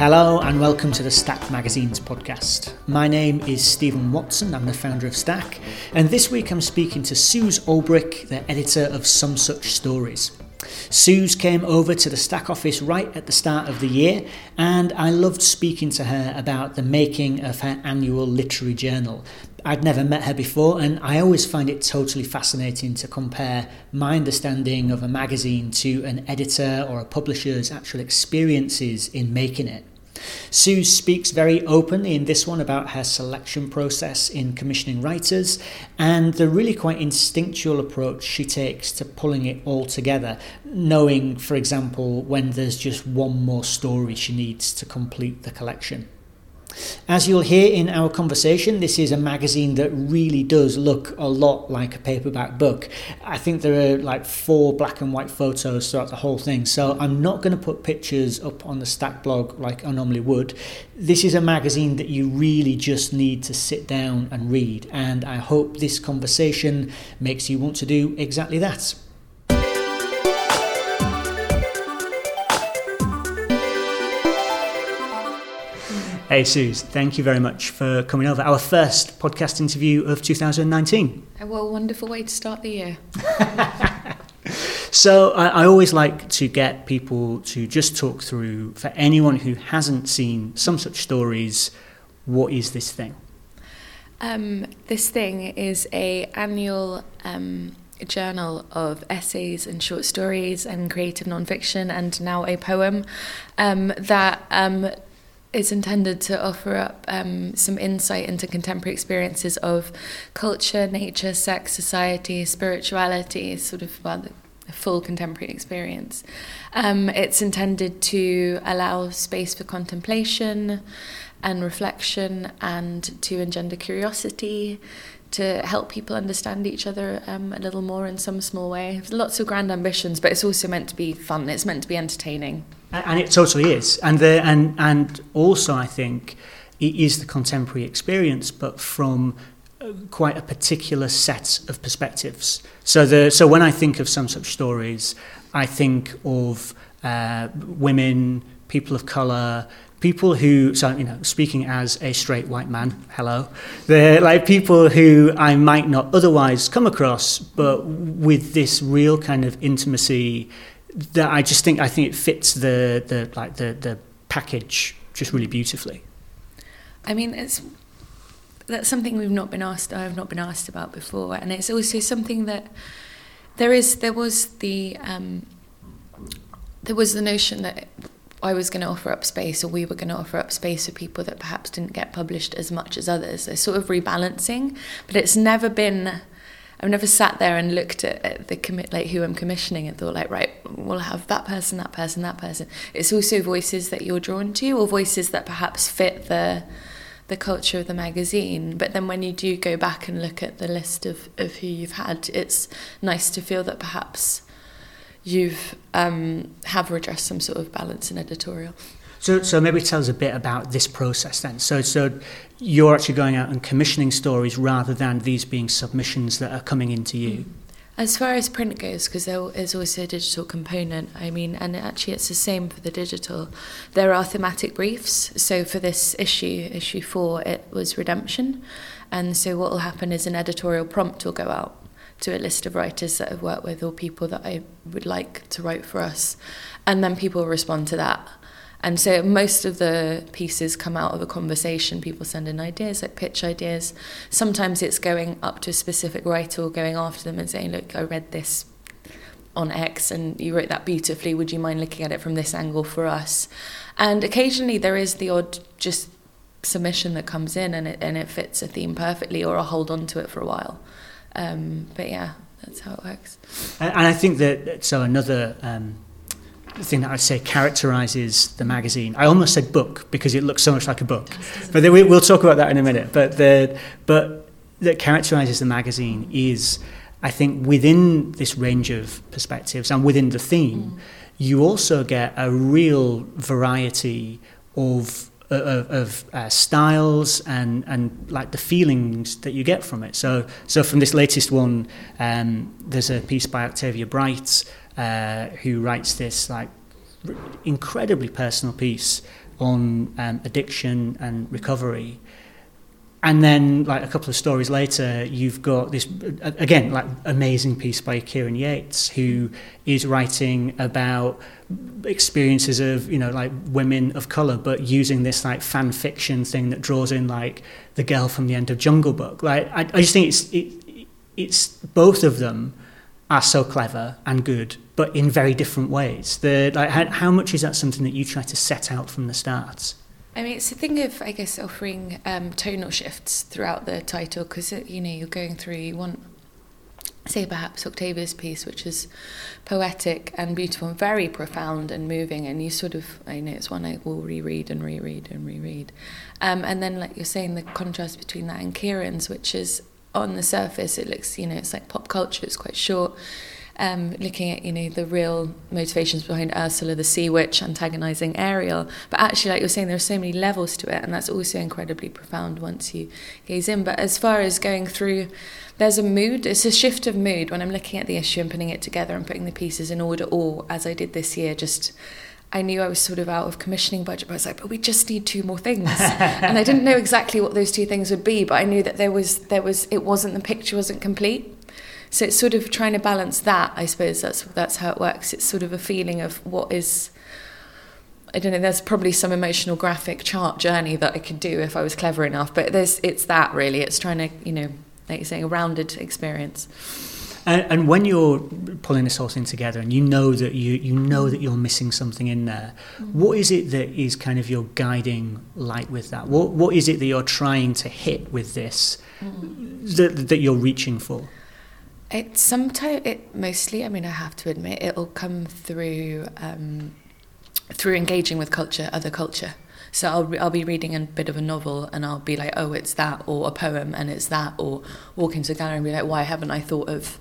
Hello and welcome to the Stack Magazine's podcast. My name is Stephen Watson, I'm the founder of Stack, and this week I'm speaking to Suze Olbrich, the editor of Some Such Stories. Suze came over to the Stack office right at the start of the year, and I loved speaking to her about the making of her annual literary journal. I'd never met her before, and I always find it totally fascinating to compare my understanding of a magazine to an editor or a publisher's actual experiences in making it. Suze speaks very openly in this one about her selection process in commissioning writers and the really quite instinctual approach she takes to pulling it all together, knowing, for example, when there's just one more story she needs to complete the collection. As you'll hear in our conversation, this is a magazine that really does look a lot like a paperback book. I think there are like four black and white photos throughout the whole thing, so I'm not going to put pictures up on the Stack blog like I normally would. This is a magazine that you really just need to sit down and read, and I hope this conversation makes you want to do exactly that. Hey, Suze, thank you very much for coming over. Our first podcast interview of 2019. Well, a wonderful way to start the year. so, I, I, always like to get people to just talk through, for anyone who hasn't seen some such stories, what is this thing? Um, this thing is a annual um, journal of essays and short stories and creative nonfiction, and now a poem um, that is intended to offer up um, some insight into contemporary experiences of culture, nature, sex, society, spirituality, sort of well, a full contemporary experience. Um, it's intended to allow space for contemplation and reflection and to engender curiosity, to help people understand each other um, a little more in some small way. Lots of grand ambitions, but it's also meant to be fun, it's meant to be entertaining. And it totally is. And the, and and also I think it is the contemporary experience, but from uh, quite a particular set of perspectives. So the so when I think of some such stories, I think of uh, women, people of color, people who so you know speaking as a straight white man hello they're like people who i might not otherwise come across but with this real kind of intimacy that I just think I think it fits the the like the the package just really beautifully. I mean, it's that's something we've not been asked. I've not been asked about before, and it's also something that there is. There was the um, there was the notion that I was going to offer up space, or we were going to offer up space for people that perhaps didn't get published as much as others. They're sort of rebalancing, but it's never been I've never sat there and looked at, at the commit like who I'm commissioning and thought like right we'll have that person that person that person. It's also voices that you're drawn to or voices that perhaps fit the the culture of the magazine. But then when you do go back and look at the list of, of who you've had it's nice to feel that perhaps you've um, have redressed some sort of balance in editorial so, so maybe tell us a bit about this process then. So, so you're actually going out and commissioning stories rather than these being submissions that are coming into you. Mm. As far as print goes, because there is also a digital component, I mean, and actually it's the same for the digital. There are thematic briefs. So for this issue, issue four, it was redemption. And so what will happen is an editorial prompt will go out to a list of writers that I've worked with or people that I would like to write for us. And then people respond to that. And so most of the pieces come out of a conversation. People send in ideas, like pitch ideas. Sometimes it's going up to a specific writer or going after them and saying, look, I read this on X and you wrote that beautifully. Would you mind looking at it from this angle for us? And occasionally there is the odd just submission that comes in and it, and it fits a theme perfectly or I'll hold on to it for a while. Um, but yeah, that's how it works. And, I think that, so another... Um thing that I'd say characterizes the magazine. I almost said book because it looks so much like a book, but we, will talk about that in a minute. But the but that characterizes the magazine is, I think, within this range of perspectives and within the theme, mm. you also get a real variety of of, of uh, styles and and like the feelings that you get from it. So so from this latest one, um, there's a piece by Octavia Bright uh, who writes this like incredibly personal piece on um, addiction and recovery. And then, like a couple of stories later, you've got this again, like amazing piece by Kieran Yates, who is writing about experiences of you know like women of color, but using this like fan fiction thing that draws in like the girl from the end of Jungle Book. Like I, I just think it's it, it's both of them are so clever and good, but in very different ways. The like how, how much is that something that you try to set out from the start? I mean, it's a thing of, I guess, offering um, tonal shifts throughout the title because, you know, you're going through, you want, say, perhaps Octavia's piece, which is poetic and beautiful and very profound and moving. And you sort of, I know it's one I will reread and reread and reread. Um, and then, like you're saying, the contrast between that and Kieran's, which is on the surface, it looks, you know, it's like pop culture, it's quite short. Um, looking at you know the real motivations behind Ursula the sea witch antagonizing Ariel. But actually like you're saying there are so many levels to it and that's also incredibly profound once you gaze in. But as far as going through there's a mood it's a shift of mood when I'm looking at the issue and putting it together and putting the pieces in order or as I did this year just I knew I was sort of out of commissioning budget, but I was like, but we just need two more things. and I didn't know exactly what those two things would be, but I knew that there was there was it wasn't the picture wasn't complete. So it's sort of trying to balance that. I suppose that's that's how it works. It's sort of a feeling of what is. I don't know. There's probably some emotional graphic chart journey that I could do if I was clever enough. But there's it's that really. It's trying to you know, like you're saying, a rounded experience. And, and when you're pulling this whole thing together, and you know that you you know that you're missing something in there, what is it that is kind of your guiding light with that? What what is it that you're trying to hit with this that that you're reaching for? It sometimes it mostly. I mean, I have to admit, it'll come through um, through engaging with culture, other culture. So I'll I'll be reading a bit of a novel and I'll be like, oh, it's that, or a poem and it's that, or walk into a gallery and be like, why haven't I thought of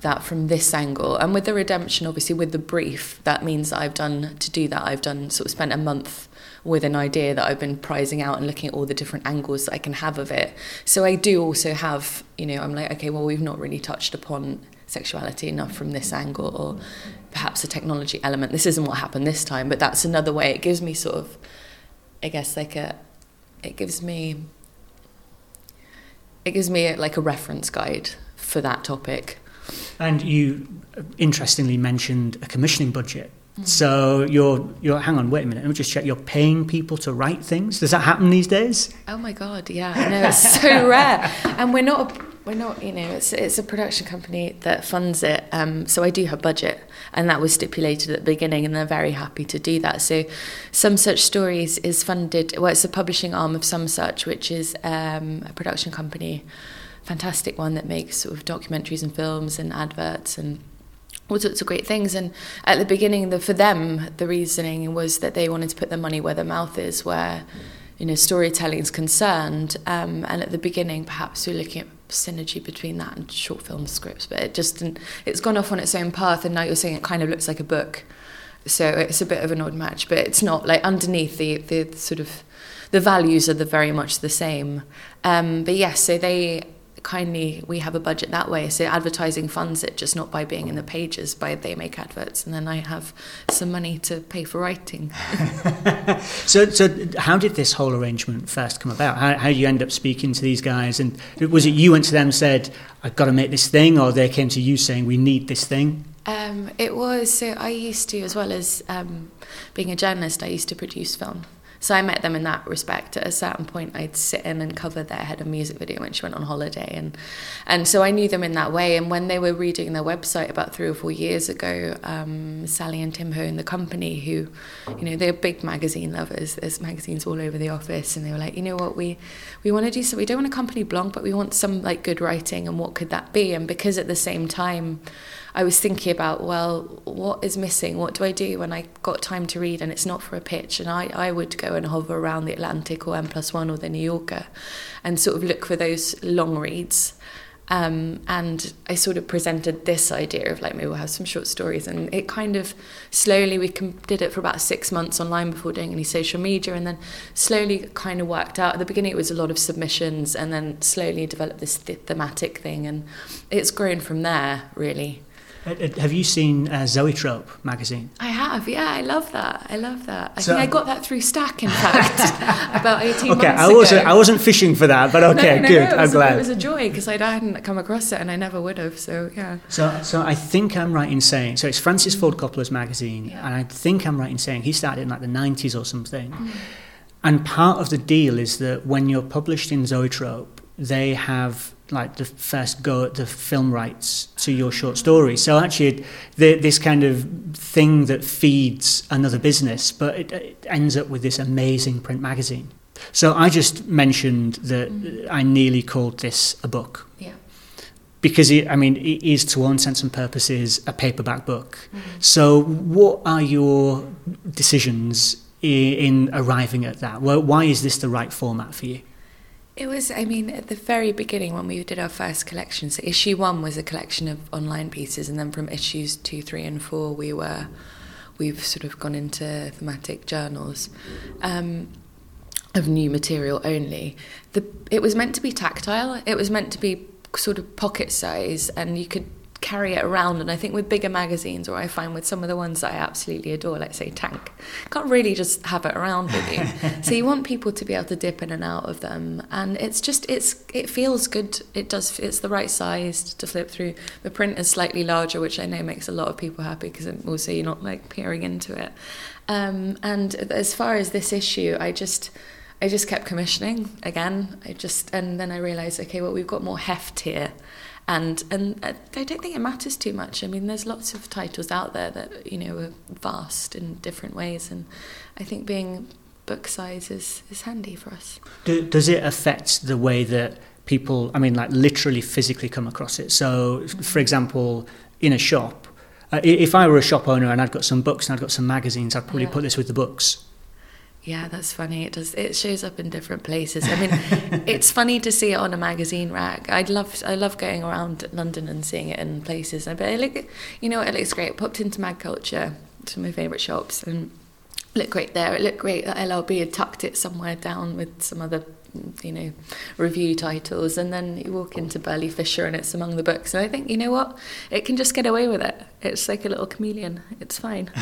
that from this angle? And with the redemption, obviously, with the brief, that means that I've done to do that. I've done sort of spent a month with an idea that I've been prizing out and looking at all the different angles that I can have of it. So I do also have, you know, I'm like, okay, well, we've not really touched upon sexuality enough from this angle or perhaps a technology element. This isn't what happened this time, but that's another way. It gives me sort of, I guess, like a, it gives me, it gives me like a reference guide for that topic. And you interestingly mentioned a commissioning budget mm. so you're you're hang on, wait a minute, let me just check. You're paying people to write things. Does that happen these days? Oh my god, yeah. I know it's so rare. And we're not we're not, you know, it's it's a production company that funds it. Um, so I do have budget, and that was stipulated at the beginning, and they're very happy to do that. So, Some Such Stories is funded. Well, it's a publishing arm of Some Such, which is um, a production company, fantastic one that makes sort of documentaries and films and adverts and all sorts of great things. And at the beginning, the, for them, the reasoning was that they wanted to put their money where their mouth is, where you know storytelling is concerned. Um, and at the beginning, perhaps we we're looking at synergy between that and short film scripts, but it just it's gone off on its own path. And now you're saying it kind of looks like a book, so it's a bit of an odd match. But it's not like underneath the the sort of the values are the very much the same. Um, but yes, so they kindly we have a budget that way. So advertising funds it just not by being in the pages by they make adverts and then i have some money to pay for writing. So so how did this whole arrangement first come about? How, how you end up speaking to these guys? And was it you went to them and said i've got to make this thing or they came to you saying we need this thing um, it was so i used to as well as um, being a journalist i used to produce film so I met them in that respect. At a certain point, I'd sit in and cover their head of music video when she went on holiday, and and so I knew them in that way. And when they were reading their website about three or four years ago, um, Sally and Tim Ho in the company, who, you know, they're big magazine lovers. There's magazines all over the office, and they were like, you know what, we we want to do so. We don't want a company blog, but we want some like good writing, and what could that be? And because at the same time. I was thinking about, well, what is missing? What do I do when I got time to read and it's not for a pitch? And I, I would go and hover around the Atlantic or n plus one or the New Yorker and sort of look for those long reads. Um, and I sort of presented this idea of like maybe we'll have some short stories, and it kind of slowly we did it for about six months online before doing any social media, and then slowly kind of worked out. At the beginning, it was a lot of submissions, and then slowly developed this th- thematic thing, and it's grown from there really. Uh, uh, have you seen uh, Zoetrope magazine? I have, yeah. I love that. I love that. I so, think I got that through Stack, in fact, about 18 okay, months I wasn't, ago. I wasn't fishing for that, but okay, no, no, good. No, I'm glad. it was a joy because I hadn't come across it and I never would have, so yeah. So, so I think I'm right in saying, so it's Francis Ford Coppola's magazine, yeah. and I think I'm right in saying he started in like the 90s or something. Mm. And part of the deal is that when you're published in Zoetrope, they have like the first go at the film rights to your short story. So actually, the, this kind of thing that feeds another business, but it, it, ends up with this amazing print magazine. So I just mentioned that mm. I nearly called this a book. Yeah. Because it, I mean, it is to all intents and purposes a paperback book. Mm. So, what are your decisions in, in arriving at that? Why is this the right format for you? It was, I mean, at the very beginning when we did our first collection, so issue one was a collection of online pieces, and then from issues two, three, and four, we were, we've sort of gone into thematic journals um, of new material only. The, it was meant to be tactile, it was meant to be sort of pocket size, and you could carry it around. And I think with bigger magazines, or I find with some of the ones that I absolutely adore, like say Tank, can't really just have it around with you. so you want people to be able to dip in and out of them, and it's just it's it feels good. It does. It's the right size to flip through. The print is slightly larger, which I know makes a lot of people happy because also you're not like peering into it. Um, and as far as this issue, I just. I just kept commissioning again. I just and then I realized, okay, well, we've got more heft here, and and I don't think it matters too much. I mean, there's lots of titles out there that you know are vast in different ways, and I think being book size is is handy for us. Do, does it affect the way that people? I mean, like literally physically come across it. So, for example, in a shop. Uh, if I were a shop owner and I'd got some books and I'd got some magazines, I'd probably yeah. put this with the books yeah, that's funny. It does. It shows up in different places. I mean, it's funny to see it on a magazine rack. I'd love. I love going around London and seeing it in places. But it look, you know, it looks great. Popped into magCulture, to my favourite shops, and looked great there. It looked great that LRB had tucked it somewhere down with some other you know, review titles, and then you walk into Burley Fisher and it's among the books. And I think, you know what, it can just get away with it. It's like a little chameleon. It's fine.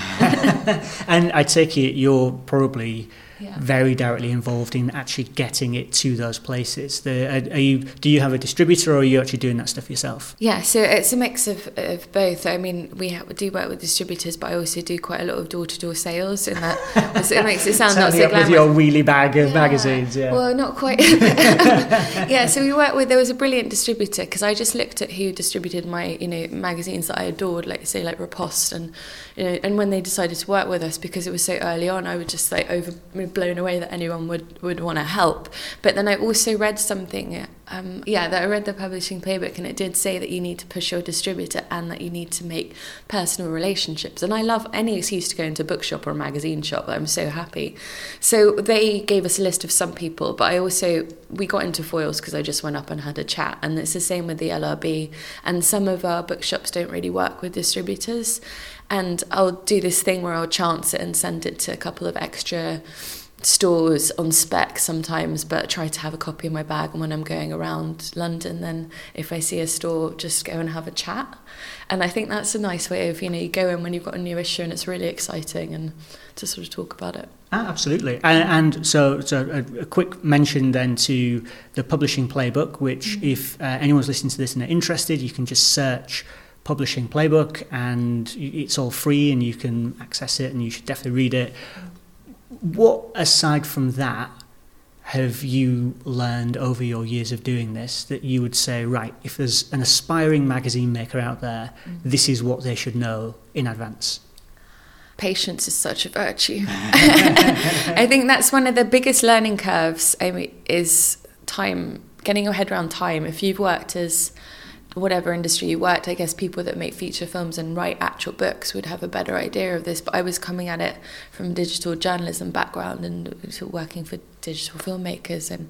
and I take it you're probably yeah. very directly involved in actually getting it to those places. The, uh, are, you, do you have a distributor or are you actually doing that stuff yourself? Yeah, so it's a mix of, of both. I mean, we have, do work with distributors, but I also do quite a lot of door-to-door sales, and that it makes it sound not so glamorous. with your wheelie bag of yeah. magazines, yeah. Well, not quite. yeah, so we worked with. There was a brilliant distributor because I just looked at who distributed my, you know, magazines that I adored, like say like Riposte, and you know, and when they decided to work with us because it was so early on, I would just like over blown away that anyone would, would want to help. But then I also read something, um, yeah, that I read the publishing playbook and it did say that you need to push your distributor and that you need to make personal relationships. And I love any excuse to go into a bookshop or a magazine shop. I'm so happy. So they gave us a list of some people, but I also, we got into Foyles because I just went up and had a chat. And it's the same with the LRB. And some of our bookshops don't really work with distributors and I'll do this thing where I'll chance it and send it to a couple of extra stores on spec sometimes, but try to have a copy in my bag. And when I'm going around London, then if I see a store, just go and have a chat. And I think that's a nice way of, you know, you go in when you've got a new issue and it's really exciting and to sort of talk about it. Ah, absolutely. And, and so, so a, a, quick mention then to the publishing playbook, which mm-hmm. if uh, anyone's listening to this and are interested, you can just search publishing playbook and it's all free and you can access it and you should definitely read it what, aside from that, have you learned over your years of doing this that you would say, right, if there's an aspiring magazine maker out there, mm. this is what they should know in advance? Patience is such a virtue. I think that's one of the biggest learning curves I mean, is time, getting your head around time. If you've worked as whatever industry you worked, I guess people that make feature films and write actual books would have a better idea of this. But I was coming at it from a digital journalism background and working for digital filmmakers and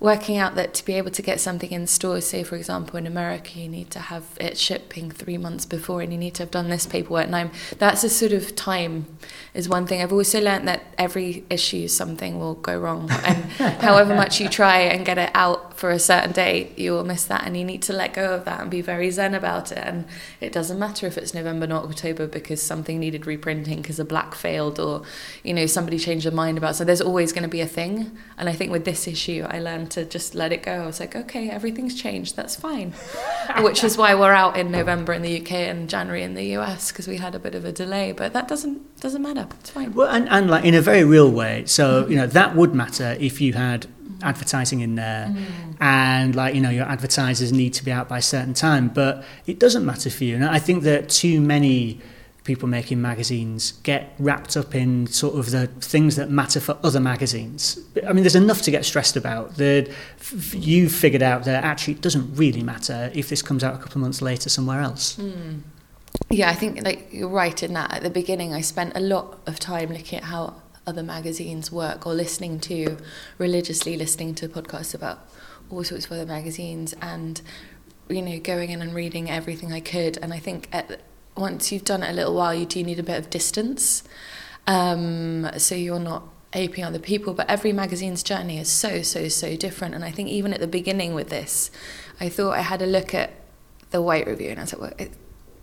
working out that to be able to get something in stores, say for example in America, you need to have it shipping three months before, and you need to have done this paperwork. And I'm, that's a sort of time is one thing. I've also learned that every issue something will go wrong, and however much you try and get it out for a certain date, you will miss that, and you need to let go of that and be very zen about it. And it doesn't matter if it's November, not October, because something needed reprinting because a black failed, or you know somebody changed their mind about. It. So there's always going to be a thing, and I think with this issue, I learned to just let it go. I was like, okay, everything's changed. That's fine. Which is why we're out in November in the UK and January in the US because we had a bit of a delay. But that doesn't doesn't matter. It's fine. Well, and, and like in a very real way. So you know that would matter if you had advertising in there mm. and like you know your advertisers need to be out by a certain time but it doesn't matter for you and i think that too many people making magazines get wrapped up in sort of the things that matter for other magazines. I mean, there's enough to get stressed about. That you've figured out that actually it doesn't really matter if this comes out a couple of months later somewhere else. Mm. Yeah, I think like you're right in that. At the beginning, I spent a lot of time looking at how other magazines work or listening to religiously listening to podcasts about all sorts of other magazines and you know going in and reading everything I could. And I think at once you've done it a little while, you do need a bit of distance. Um, so you're not aping other people, but every magazine's journey is so, so, so different. And I think even at the beginning with this, I thought I had a look at the White Review and I was like, well, it,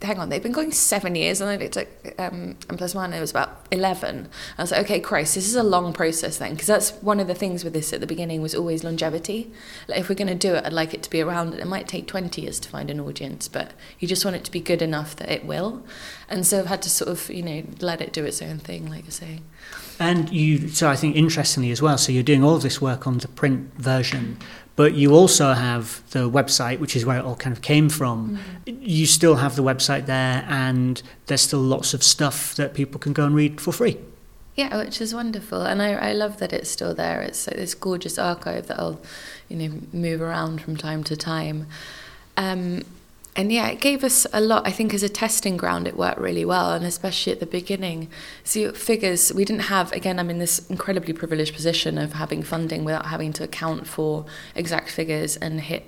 hang on, they've been going seven years, and I looked at um, n plus one, it was about eleven. I was like, okay, Christ, this is a long process then, because that's one of the things with this at the beginning was always longevity. Like if we're going to do it, I'd like it to be around. It might take twenty years to find an audience, but you just want it to be good enough that it will. And so I've had to sort of, you know, let it do its own thing, like you're saying. And you, so I think interestingly as well, so you're doing all of this work on the print version, but you also have the website, which is where it all kind of came from. Mm. You still have the website there, and there's still lots of stuff that people can go and read for free. Yeah, which is wonderful, and I, I love that it's still there. It's like this gorgeous archive that I'll, you know, move around from time to time. Um, and yeah, it gave us a lot. I think as a testing ground, it worked really well, and especially at the beginning. So figures, we didn't have. Again, I'm in this incredibly privileged position of having funding without having to account for exact figures and hit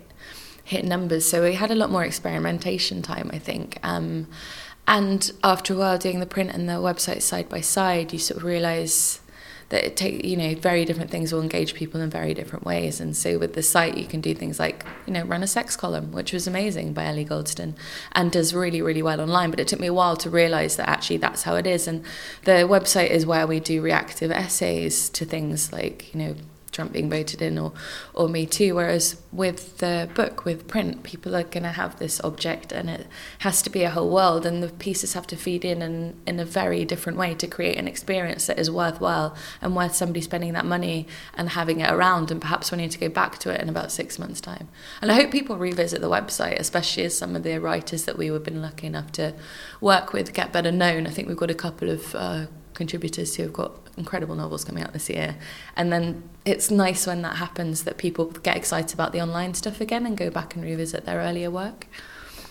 hit numbers. So we had a lot more experimentation time, I think. Um, and after a while, doing the print and the website side by side, you sort of realise that it take you know very different things will engage people in very different ways. And so with the site you can do things like you know run a sex column which was amazing by Ellie Goldston and does really really well online. But it took me a while to realize that actually that's how it is. And the website is where we do reactive essays to things like you know Trump being voted in or or Me Too. Whereas with the book, with print, people are going to have this object and it has to be a whole world and the pieces have to feed in and in a very different way to create an experience that is worthwhile and worth somebody spending that money and having it around and perhaps wanting to go back to it in about six months' time. And I hope people revisit the website, especially as some of the writers that we have been lucky enough to work with get better known. I think we've got a couple of uh, contributors who have got incredible novels coming out this year. And then it's nice when that happens that people get excited about the online stuff again and go back and revisit their earlier work.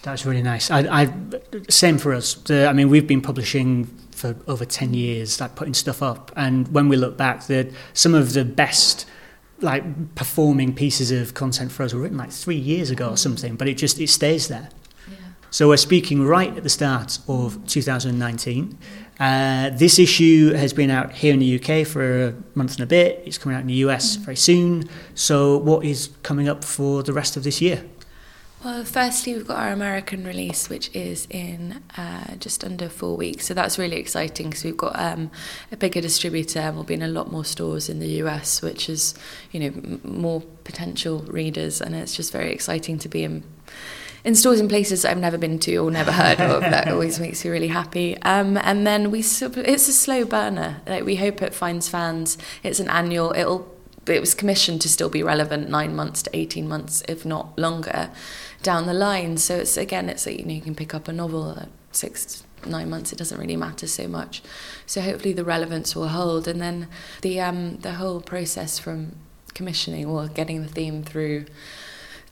That's really nice. I, I same for us. The, I mean, we've been publishing for over ten years, like putting stuff up, and when we look back, that some of the best like performing pieces of content for us were written like three years ago or something, but it just it stays there. Yeah. So we're speaking right at the start of 2019. Uh, this issue has been out here in the UK for a month and a bit. It's coming out in the US mm. very soon. So, what is coming up for the rest of this year? Well, firstly, we've got our American release, which is in uh, just under four weeks. So that's really exciting because we've got um, a bigger distributor and we'll be in a lot more stores in the US, which is, you know, m- more potential readers. And it's just very exciting to be in in stores and places I've never been to or never heard of. that always makes me really happy. Um, and then we, it's a slow burner. Like we hope it finds fans. It's an annual. It'll. It was commissioned to still be relevant nine months to eighteen months, if not longer, down the line. So it's again, it's like, you know you can pick up a novel at six nine months it doesn't really matter so much so hopefully the relevance will hold and then the um the whole process from commissioning or getting the theme through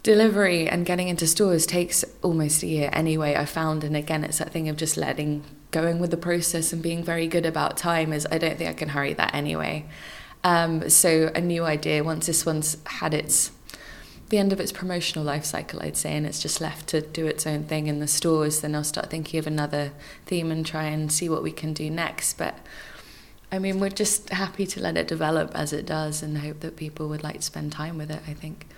delivery and getting into stores takes almost a year anyway i found and again it's that thing of just letting going with the process and being very good about time is i don't think i can hurry that anyway Um, so a new idea once this one's had its the end of its promotional life cycle, I'd say, and it's just left to do its own thing in the stores, then I'll start thinking of another theme and try and see what we can do next. But I mean, we're just happy to let it develop as it does and hope that people would like to spend time with it, I think.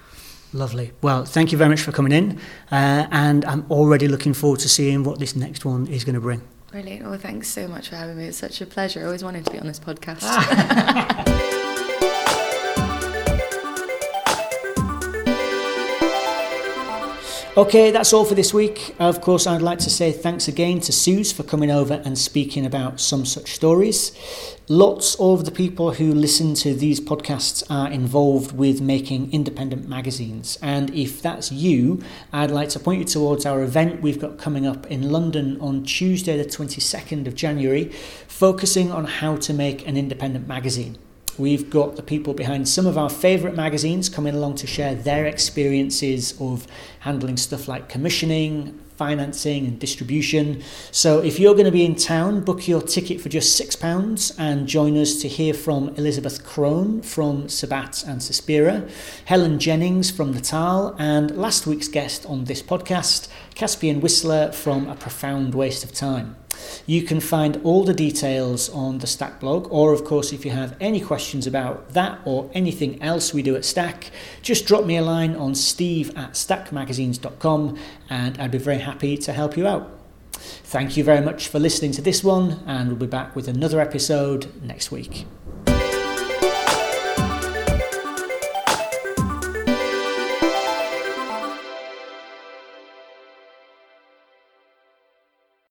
Lovely. Well, thank you very much for coming in, uh, and I'm already looking forward to seeing what this next one is going to bring. Brilliant. Well, thanks so much for having me. It's such a pleasure. I always wanted to be on this podcast. Okay, that's all for this week. Of course, I'd like to say thanks again to Suze for coming over and speaking about some such stories. Lots of the people who listen to these podcasts are involved with making independent magazines. And if that's you, I'd like to point you towards our event we've got coming up in London on Tuesday, the 22nd of January, focusing on how to make an independent magazine. We've got the people behind some of our favourite magazines coming along to share their experiences of handling stuff like commissioning, financing, and distribution. So if you're going to be in town, book your ticket for just £6 and join us to hear from Elizabeth Krohn from Sabat and Suspira, Helen Jennings from Nataal, and last week's guest on this podcast, Caspian Whistler from A Profound Waste of Time. You can find all the details on the Stack blog, or of course, if you have any questions about that or anything else we do at Stack, just drop me a line on steve at stackmagazines.com and I'd be very happy to help you out. Thank you very much for listening to this one, and we'll be back with another episode next week.